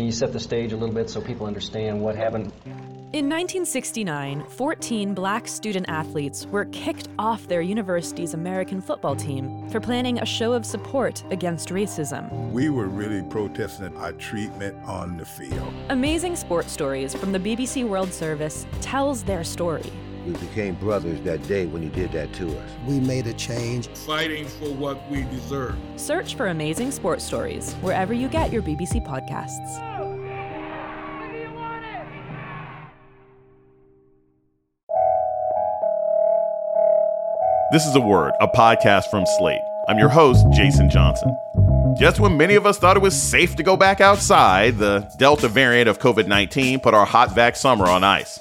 Can you set the stage a little bit so people understand what happened? In 1969, 14 black student athletes were kicked off their university's American football team for planning a show of support against racism. We were really protesting our treatment on the field. Amazing Sports Stories from the BBC World Service tells their story. We became brothers that day when you did that to us. We made a change. Fighting for what we deserve. Search for Amazing Sports Stories wherever you get your BBC podcasts. This is A Word, a podcast from Slate. I'm your host, Jason Johnson. Just when many of us thought it was safe to go back outside, the Delta variant of COVID 19 put our hot vax summer on ice.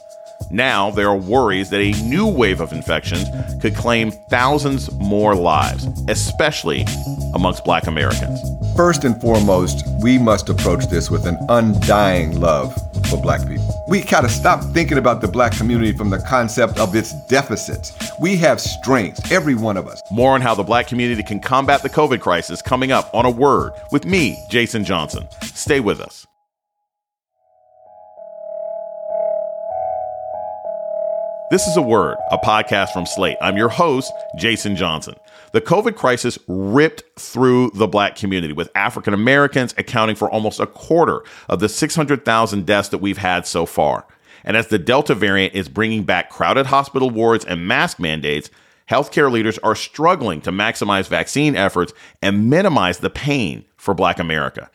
Now, there are worries that a new wave of infections could claim thousands more lives, especially amongst black Americans. First and foremost, we must approach this with an undying love for black people. We gotta stop thinking about the black community from the concept of its deficits. We have strengths, every one of us. More on how the black community can combat the COVID crisis coming up on A Word with me, Jason Johnson. Stay with us. This is A Word, a podcast from Slate. I'm your host, Jason Johnson. The COVID crisis ripped through the black community, with African Americans accounting for almost a quarter of the 600,000 deaths that we've had so far. And as the Delta variant is bringing back crowded hospital wards and mask mandates, healthcare leaders are struggling to maximize vaccine efforts and minimize the pain for black America.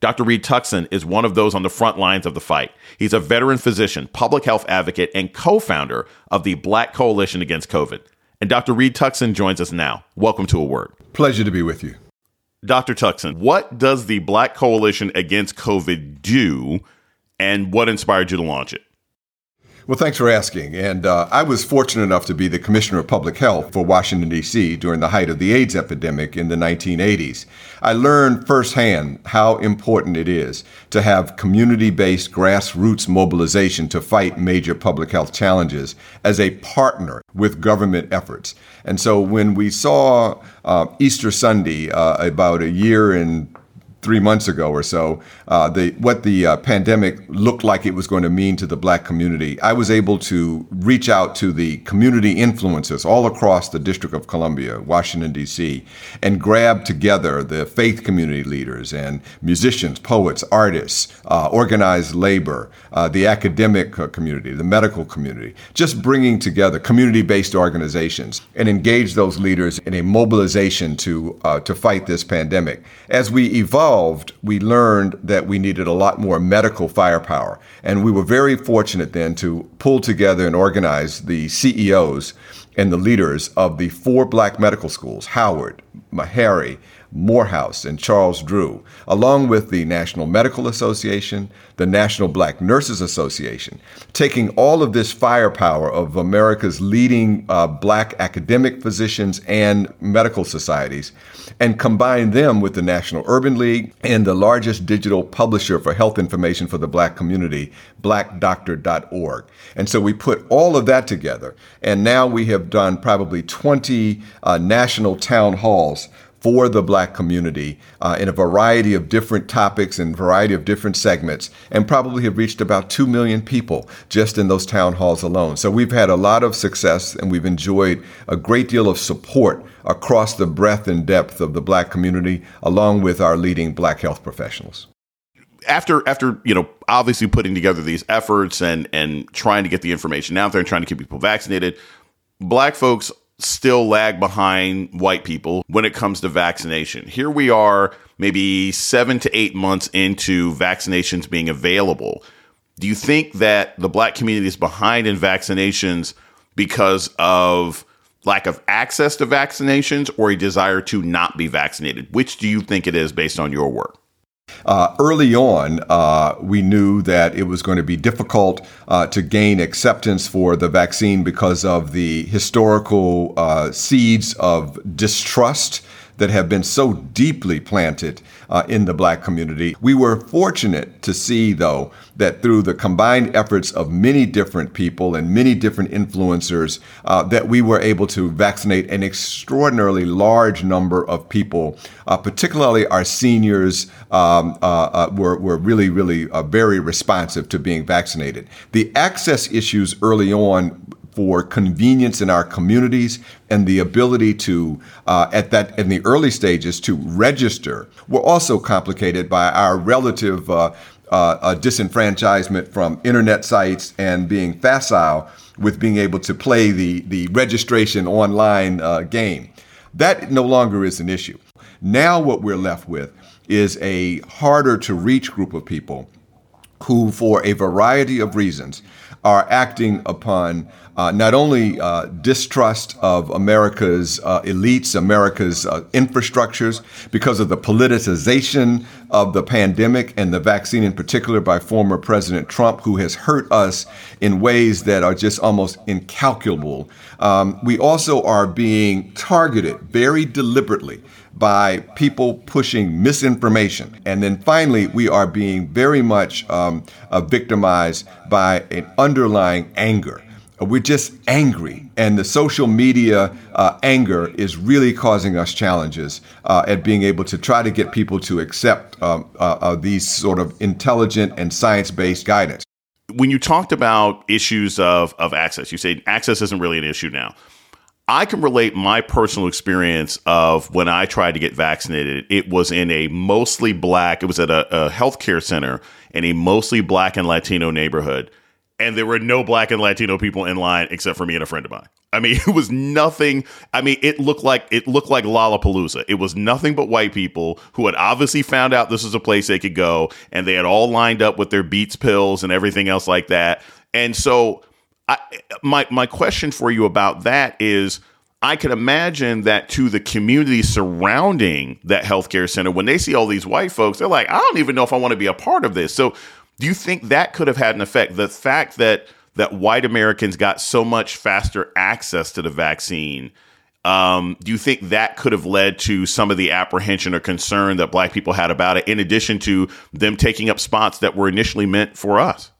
Dr. Reed Tuckson is one of those on the front lines of the fight. He's a veteran physician, public health advocate, and co founder of the Black Coalition Against COVID. And Dr. Reed Tuckson joins us now. Welcome to A Word. Pleasure to be with you. Dr. Tuckson, what does the Black Coalition Against COVID do, and what inspired you to launch it? Well, thanks for asking. And uh, I was fortunate enough to be the Commissioner of Public Health for Washington, D.C. during the height of the AIDS epidemic in the 1980s. I learned firsthand how important it is to have community based grassroots mobilization to fight major public health challenges as a partner with government efforts. And so when we saw uh, Easter Sunday uh, about a year and three months ago or so, uh, the what the uh, pandemic looked like it was going to mean to the black community, I was able to reach out to the community influencers all across the District of Columbia, Washington D.C., and grab together the faith community leaders and musicians, poets, artists, uh, organized labor, uh, the academic uh, community, the medical community, just bringing together community-based organizations and engage those leaders in a mobilization to uh, to fight this pandemic. As we evolve we learned that we needed a lot more medical firepower. And we were very fortunate then to pull together and organize the CEOs and the leaders of the four black medical schools Howard, Meharry, Morehouse and Charles Drew, along with the National Medical Association, the National Black Nurses Association, taking all of this firepower of America's leading uh, black academic physicians and medical societies and combine them with the National Urban League and the largest digital publisher for health information for the black community, blackdoctor.org. And so we put all of that together, and now we have done probably 20 uh, national town halls for the black community uh, in a variety of different topics and variety of different segments, and probably have reached about 2 million people just in those town halls alone. So we've had a lot of success and we've enjoyed a great deal of support across the breadth and depth of the black community, along with our leading black health professionals after after you know obviously putting together these efforts and and trying to get the information out there and trying to keep people vaccinated black folks still lag behind white people when it comes to vaccination. Here we are, maybe seven to eight months into vaccinations being available. Do you think that the black community is behind in vaccinations because of lack of access to vaccinations or a desire to not be vaccinated? Which do you think it is based on your work? Uh, early on, uh, we knew that it was going to be difficult uh, to gain acceptance for the vaccine because of the historical uh, seeds of distrust that have been so deeply planted uh, in the black community. We were fortunate to see, though, that through the combined efforts of many different people and many different influencers, uh, that we were able to vaccinate an extraordinarily large number of people, uh, particularly our seniors um, uh, uh, were, were really, really uh, very responsive to being vaccinated. The access issues early on for convenience in our communities and the ability to, uh, at that in the early stages, to register were also complicated by our relative uh, uh, disenfranchisement from internet sites and being facile with being able to play the the registration online uh, game. That no longer is an issue. Now what we're left with is a harder to reach group of people who, for a variety of reasons, are acting upon uh, not only uh, distrust of America's uh, elites, America's uh, infrastructures, because of the politicization of the pandemic and the vaccine in particular by former President Trump, who has hurt us in ways that are just almost incalculable. Um, we also are being targeted very deliberately by people pushing misinformation. And then finally, we are being very much um, uh, victimized by an underlying anger. We're just angry, and the social media uh, anger is really causing us challenges uh, at being able to try to get people to accept um, uh, uh, these sort of intelligent and science based guidance. When you talked about issues of, of access, you say access isn't really an issue now. I can relate my personal experience of when I tried to get vaccinated. It was in a mostly black, it was at a, a healthcare center in a mostly black and Latino neighborhood. And there were no black and Latino people in line except for me and a friend of mine. I mean, it was nothing. I mean, it looked like it looked like Lollapalooza. It was nothing but white people who had obviously found out this was a place they could go, and they had all lined up with their Beats pills and everything else like that. And so I, my my question for you about that is I can imagine that to the community surrounding that healthcare center, when they see all these white folks, they're like, I don't even know if I want to be a part of this. So, do you think that could have had an effect? The fact that that white Americans got so much faster access to the vaccine, um, do you think that could have led to some of the apprehension or concern that black people had about it, in addition to them taking up spots that were initially meant for us?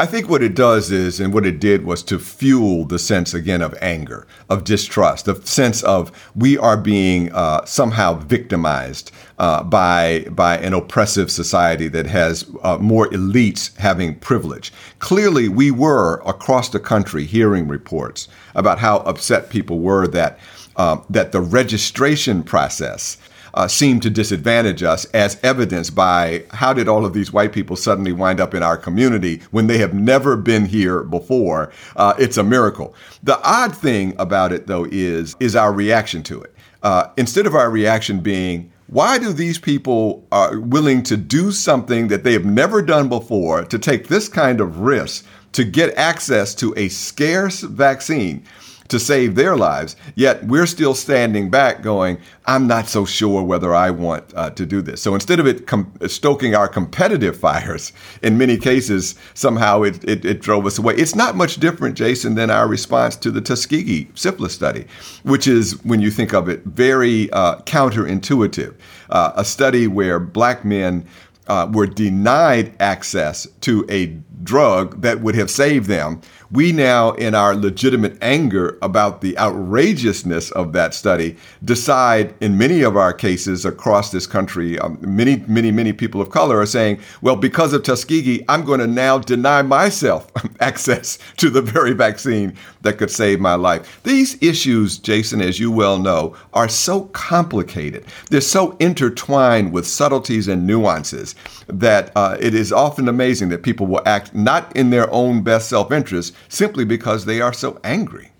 I think what it does is, and what it did was to fuel the sense again of anger, of distrust, the sense of we are being uh, somehow victimized uh, by by an oppressive society that has uh, more elites having privilege. Clearly, we were across the country hearing reports about how upset people were that uh, that the registration process uh, seem to disadvantage us, as evidenced by how did all of these white people suddenly wind up in our community when they have never been here before? Uh, it's a miracle. The odd thing about it, though, is is our reaction to it. Uh, instead of our reaction being, why do these people are willing to do something that they have never done before to take this kind of risk to get access to a scarce vaccine? To save their lives. Yet we're still standing back going, I'm not so sure whether I want uh, to do this. So instead of it com- stoking our competitive fires, in many cases, somehow it, it, it, drove us away. It's not much different, Jason, than our response to the Tuskegee syphilis study, which is, when you think of it, very uh, counterintuitive. Uh, a study where black men uh, were denied access to a drug that would have saved them we now, in our legitimate anger about the outrageousness of that study, decide in many of our cases across this country, um, many, many, many people of color are saying, well, because of Tuskegee, I'm going to now deny myself access to the very vaccine that could save my life. These issues, Jason, as you well know, are so complicated. They're so intertwined with subtleties and nuances that uh, it is often amazing that people will act not in their own best self interest simply because they are so angry.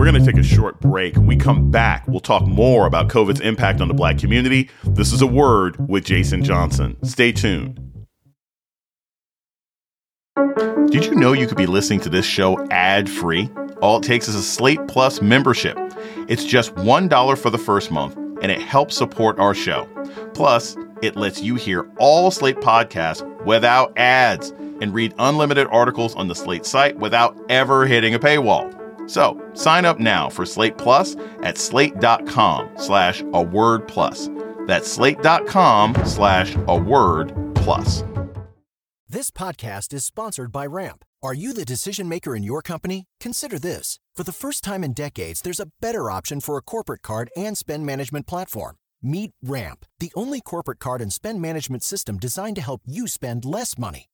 We're going to take a short break. When we come back, we'll talk more about COVID's impact on the black community. This is a word with Jason Johnson. Stay tuned. Did you know you could be listening to this show ad free? All it takes is a Slate Plus membership. It's just $1 for the first month, and it helps support our show. Plus, it lets you hear all Slate podcasts without ads and read unlimited articles on the Slate site without ever hitting a paywall. So sign up now for Slate Plus at slate.com slash a word plus. That's slate.com slash a word plus. This podcast is sponsored by Ramp. Are you the decision maker in your company? Consider this. For the first time in decades, there's a better option for a corporate card and spend management platform. Meet Ramp, the only corporate card and spend management system designed to help you spend less money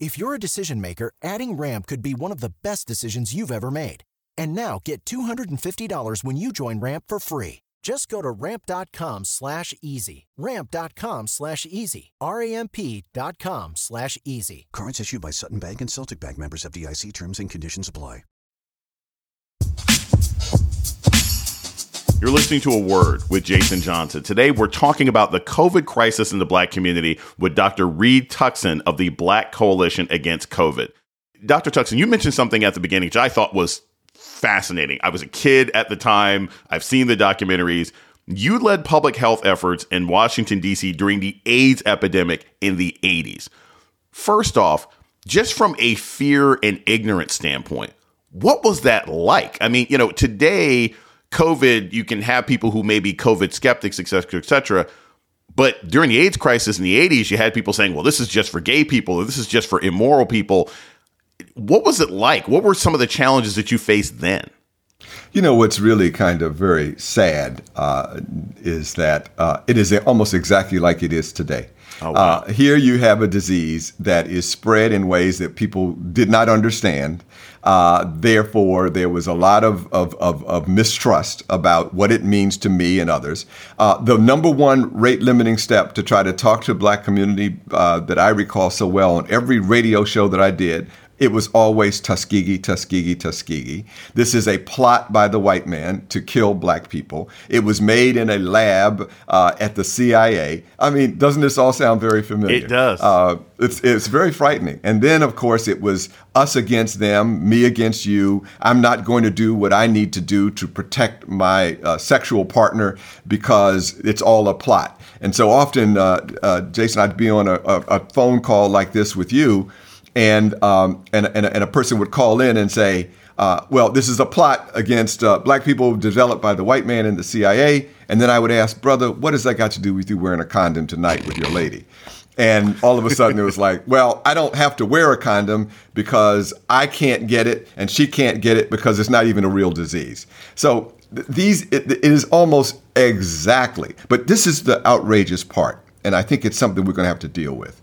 If you're a decision maker, adding Ramp could be one of the best decisions you've ever made. And now get $250 when you join Ramp for free. Just go to ramp.com slash easy. Ramp.com slash easy. R-A-M-P dot com slash easy. Cards issued by Sutton Bank and Celtic Bank members FDIC terms and conditions apply. You're listening to A Word with Jason Johnson. Today, we're talking about the COVID crisis in the black community with Dr. Reed Tuckson of the Black Coalition Against COVID. Dr. Tuckson, you mentioned something at the beginning which I thought was fascinating. I was a kid at the time, I've seen the documentaries. You led public health efforts in Washington, D.C. during the AIDS epidemic in the 80s. First off, just from a fear and ignorance standpoint, what was that like? I mean, you know, today, COVID, you can have people who may be COVID skeptics, et cetera, et cetera. But during the AIDS crisis in the 80s, you had people saying, well, this is just for gay people, or this is just for immoral people. What was it like? What were some of the challenges that you faced then? You know, what's really kind of very sad uh, is that uh, it is almost exactly like it is today. Oh, wow. uh, here you have a disease that is spread in ways that people did not understand. Uh, therefore, there was a lot of, of, of, of, mistrust about what it means to me and others. Uh, the number one rate limiting step to try to talk to the black community uh, that I recall so well on every radio show that I did it was always Tuskegee, Tuskegee, Tuskegee. This is a plot by the white man to kill black people. It was made in a lab uh, at the CIA. I mean, doesn't this all sound very familiar? It does. Uh, it's, it's very frightening. And then, of course, it was us against them, me against you. I'm not going to do what I need to do to protect my uh, sexual partner because it's all a plot. And so often, uh, uh, Jason, I'd be on a, a, a phone call like this with you and um, and, and, and a person would call in and say, uh, "Well, this is a plot against uh, black people developed by the white man and the CIA." And then I would ask, "Brother, what has that got to do with you wearing a condom tonight with your lady?" And all of a sudden it was like, "Well, I don't have to wear a condom because I can't get it, and she can't get it because it's not even a real disease." So these it, it is almost exactly, but this is the outrageous part, and I think it's something we're going to have to deal with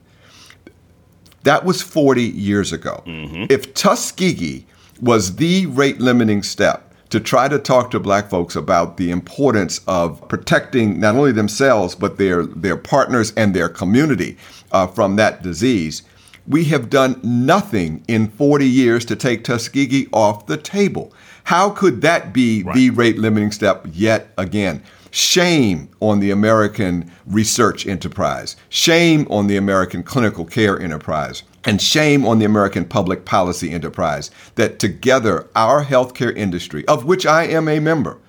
that was 40 years ago. Mm-hmm. If Tuskegee was the rate limiting step to try to talk to black folks about the importance of protecting not only themselves, but their, their partners and their community uh, from that disease, we have done nothing in 40 years to take Tuskegee off the table. How could that be right. the rate limiting step yet again? Shame on the American research enterprise, shame on the American clinical care enterprise, and shame on the American public policy enterprise that together our healthcare industry, of which I am a member,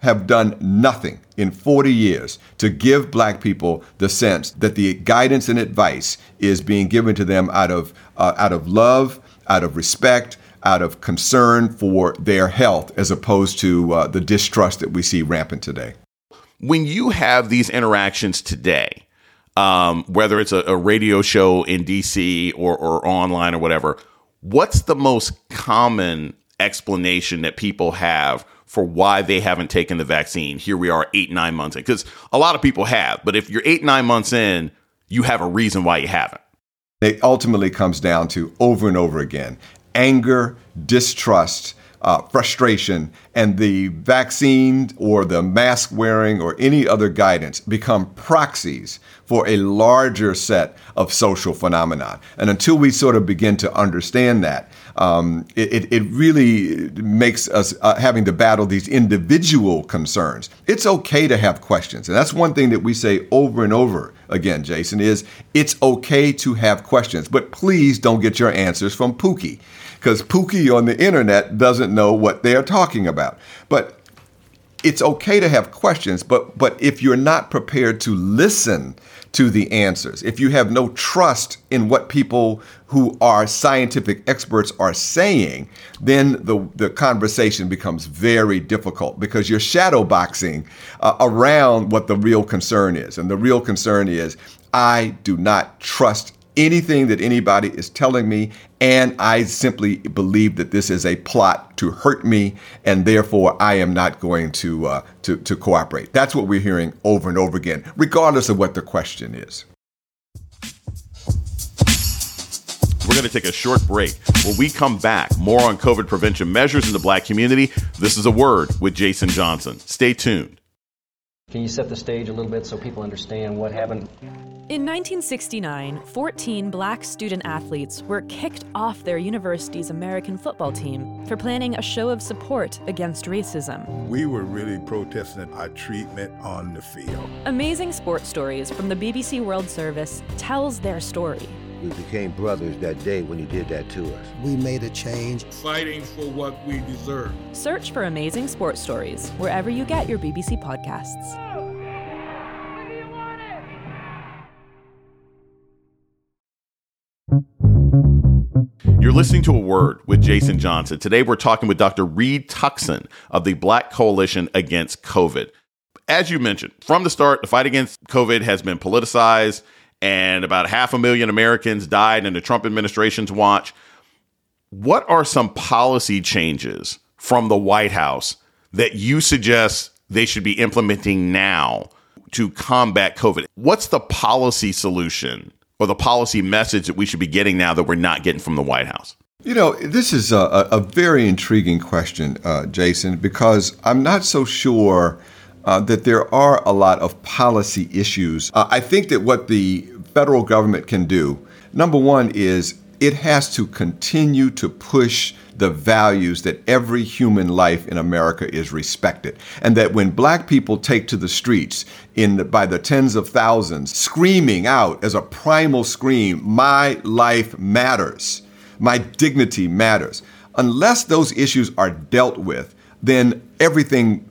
have done nothing in 40 years to give black people the sense that the guidance and advice is being given to them out of, uh, out of love, out of respect, out of concern for their health, as opposed to uh, the distrust that we see rampant today when you have these interactions today, um, whether it's a, a, radio show in DC or, or online or whatever, what's the most common explanation that people have for why they haven't taken the vaccine? Here we are, eight, nine months in. Because a lot of people have, but if you're eight, nine months in, you have a reason why you haven't. It ultimately comes down to over and over again anger, distrust, uh, frustration and the vaccine or the mask wearing or any other guidance become proxies for a larger set of social phenomenon. And until we sort of begin to understand that, um, it, it really makes us uh, having to battle these individual concerns. It's okay to have questions. And that's one thing that we say over and over again, Jason, is it's okay to have questions, but please don't get your answers from Pookie because Pookie on the internet doesn't know what they're talking about. But it's okay to have questions, but but if you're not prepared to listen to the answers, if you have no trust in what people who are scientific experts are saying, then the, the conversation becomes very difficult because you're shadowboxing uh, around what the real concern is. And the real concern is I do not trust anything that anybody is telling me, and I simply believe that this is a plot to hurt me, and therefore I am not going to uh, to, to cooperate. That's what we're hearing over and over again, regardless of what the question is. We're going to take a short break. When we come back, more on COVID prevention measures in the black community. This is a word with Jason Johnson. Stay tuned. Can you set the stage a little bit so people understand what happened? In 1969, 14 black student athletes were kicked off their university's American football team for planning a show of support against racism. We were really protesting our treatment on the field. Amazing sports stories from the BBC World Service tells their story. We became brothers that day when you did that to us. We made a change. Fighting for what we deserve. Search for Amazing Sports Stories wherever you get your BBC podcasts. You're listening to a word with Jason Johnson. Today we're talking with Dr. Reed Tuckson of the Black Coalition Against COVID. As you mentioned, from the start, the fight against COVID has been politicized, and about half a million Americans died in the Trump administration's watch. What are some policy changes from the White House that you suggest they should be implementing now to combat COVID? What's the policy solution or the policy message that we should be getting now that we're not getting from the White House? You know, this is a, a very intriguing question, uh, Jason, because I'm not so sure uh, that there are a lot of policy issues. Uh, I think that what the federal government can do, number one, is it has to continue to push the values that every human life in America is respected. And that when black people take to the streets in the, by the tens of thousands, screaming out as a primal scream, my life matters, my dignity matters. Unless those issues are dealt with, then everything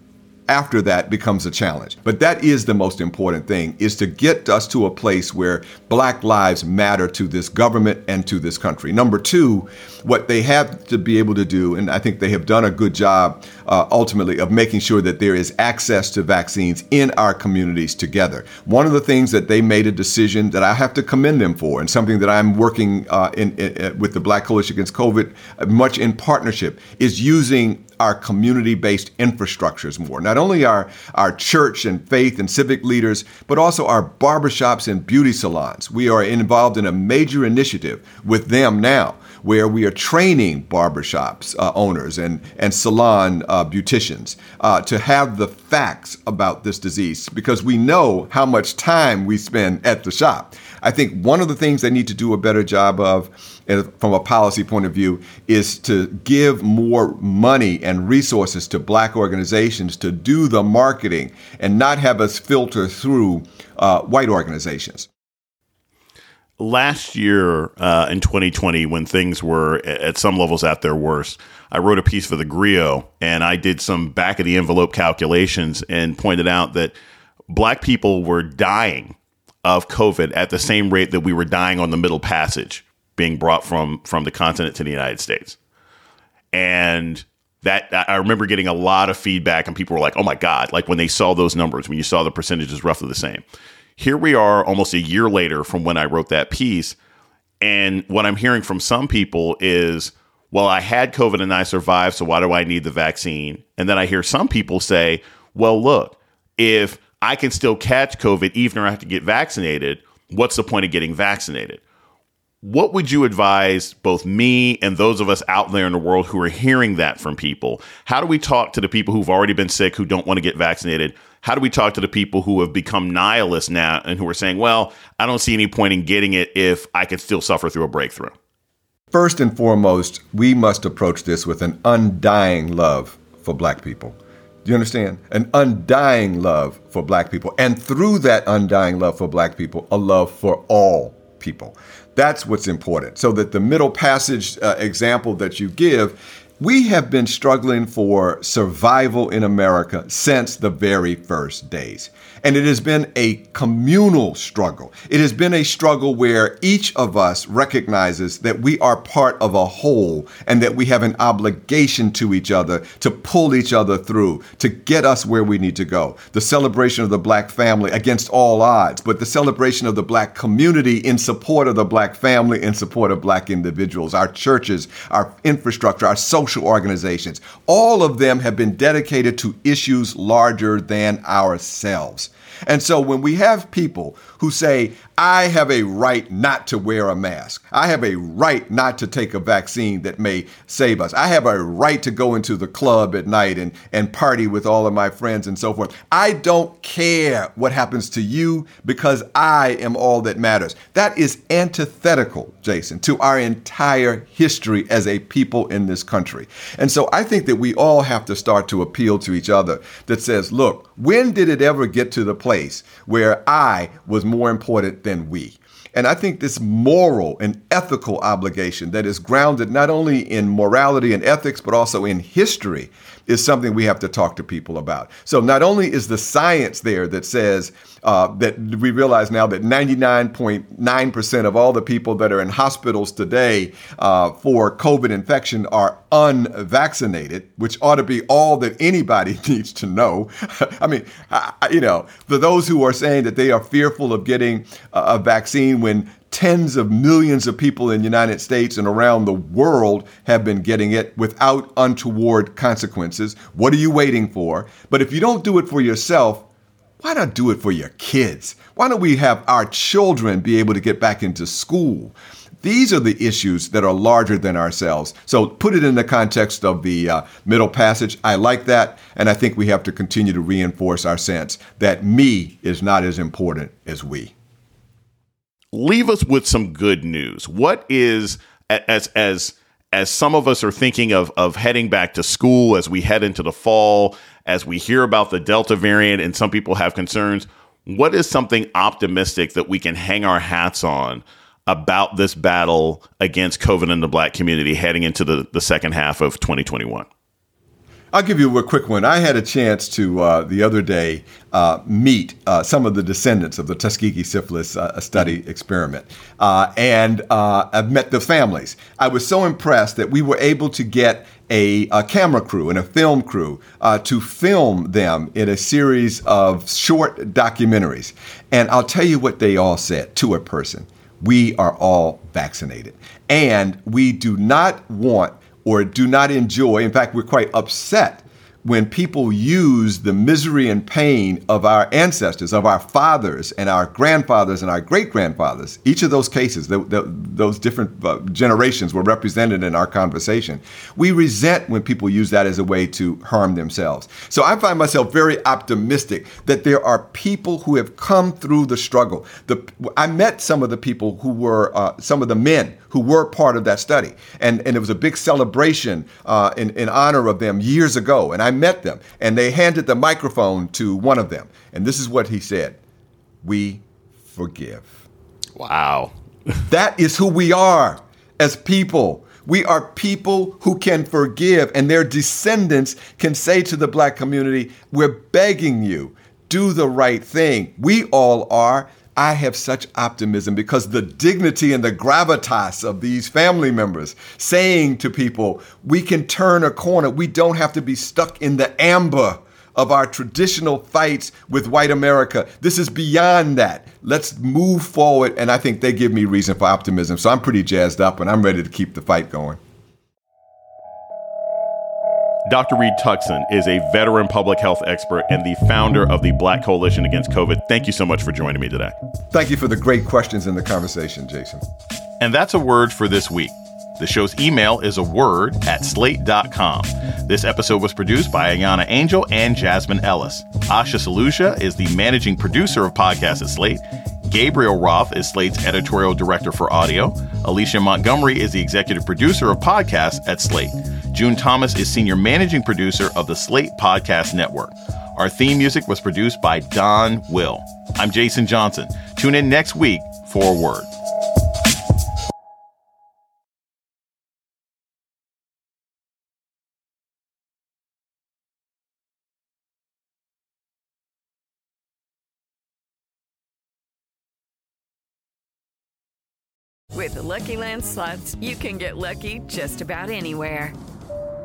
after that becomes a challenge. But that is the most important thing is to get us to a place where black lives matter to this government and to this country. Number 2, what they have to be able to do and I think they have done a good job uh, ultimately of making sure that there is access to vaccines in our communities together. One of the things that they made a decision that I have to commend them for and something that I'm working uh, in, in, with the Black Coalition Against COVID uh, much in partnership is using our community based infrastructures more. Not only our, our church and faith and civic leaders, but also our barbershops and beauty salons. We are involved in a major initiative with them now where we are training barbershops uh, owners and, and salon uh, beauticians uh, to have the facts about this disease because we know how much time we spend at the shop. I think one of the things they need to do a better job of, from a policy point of view, is to give more money and resources to black organizations to do the marketing and not have us filter through uh, white organizations. Last year uh, in 2020, when things were at some levels at their worst, I wrote a piece for the Grio and I did some back of the envelope calculations and pointed out that black people were dying of COVID at the same rate that we were dying on the Middle Passage being brought from from the continent to the United States. And that I remember getting a lot of feedback and people were like, "Oh my god!" Like when they saw those numbers, when you saw the percentages roughly the same. Here we are almost a year later from when I wrote that piece. And what I'm hearing from some people is, well, I had COVID and I survived, so why do I need the vaccine? And then I hear some people say, well, look, if I can still catch COVID even if I have to get vaccinated, what's the point of getting vaccinated? what would you advise both me and those of us out there in the world who are hearing that from people? How do we talk to the people who've already been sick, who don't want to get vaccinated? How do we talk to the people who have become nihilists now and who are saying, well, I don't see any point in getting it if I could still suffer through a breakthrough? First and foremost, we must approach this with an undying love for black people. Do you understand? An undying love for black people. And through that undying love for black people, a love for all people. That's what's important. So that the middle passage uh, example that you give we have been struggling for survival in America since the very first days. And it has been a communal struggle. It has been a struggle where each of us recognizes that we are part of a whole and that we have an obligation to each other to pull each other through, to get us where we need to go. The celebration of the black family against all odds, but the celebration of the black community in support of the black family, in support of black individuals, our churches, our infrastructure, our social organizations. All of them have been dedicated to issues larger than ourselves. And so when we have people who say, I have a right not to wear a mask. I have a right not to take a vaccine that may save us. I have a right to go into the club at night and, and party with all of my friends and so forth. I don't care what happens to you because I am all that matters. That is antithetical, Jason, to our entire history as a people in this country. And so I think that we all have to start to appeal to each other that says, look, when did it ever get to the place where I was more important than we? And I think this moral and ethical obligation that is grounded not only in morality and ethics, but also in history is something we have to talk to people about. So not only is the science there that says uh, that we realize now that 99.9% of all the people that are in hospitals today uh, for COVID infection are unvaccinated, which ought to be all that anybody needs to know. I mean, I, you know, for those who are saying that they are fearful of getting a vaccine when tens of millions of people in the United States and around the world have been getting it without untoward consequences. What are you waiting for? But if you don't do it for yourself, why not do it for your kids? Why don't we have our children be able to get back into school? These are the issues that are larger than ourselves. So put it in the context of the uh, middle passage. I like that. And I think we have to continue to reinforce our sense that me is not as important as we leave us with some good news. What is as as as some of us are thinking of of heading back to school as we head into the fall, as we hear about the Delta variant and some people have concerns, what is something optimistic that we can hang our hats on about this battle against COVID in the black community heading into the, the second half of 2021? I'll give you a quick one. I had a chance to uh, the other day uh, meet uh, some of the descendants of the Tuskegee syphilis uh, study experiment, uh, and uh, I've met the families. I was so impressed that we were able to get a, a camera crew and a film crew to film them in a series of short documentaries. And I'll tell you what they all said to a person: We are all vaccinated, and we do not want or do not enjoy. In fact, we're quite upset when people use the misery and pain of our ancestors, of our fathers and our grandfathers and our great grandfathers, each of those cases, the, the, those different uh, generations were represented in our conversation. We resent when people use that as a way to harm themselves. So I find myself very optimistic that there are people who have come through the struggle. The, I met some of the people who were, uh, some of the men who were part of that study. And, and it was a big celebration uh, in, in honor of them years ago. And I met them, and they handed the microphone to one of them. And this is what he said We forgive. Wow. that is who we are as people. We are people who can forgive, and their descendants can say to the black community, We're begging you, do the right thing. We all are. I have such optimism because the dignity and the gravitas of these family members saying to people, we can turn a corner. We don't have to be stuck in the amber of our traditional fights with white America. This is beyond that. Let's move forward. And I think they give me reason for optimism. So I'm pretty jazzed up and I'm ready to keep the fight going. Dr. Reed Tuckson is a veteran public health expert and the founder of the Black Coalition Against COVID. Thank you so much for joining me today. Thank you for the great questions in the conversation, Jason. And that's a word for this week. The show's email is a word at slate.com. This episode was produced by Ayana Angel and Jasmine Ellis. Asha Saluja is the managing producer of podcasts at Slate. Gabriel Roth is Slate's editorial director for audio. Alicia Montgomery is the executive producer of podcasts at Slate. June Thomas is senior managing producer of the Slate Podcast Network. Our theme music was produced by Don Will. I'm Jason Johnson. Tune in next week for a word. With the Lucky Land slots, you can get lucky just about anywhere.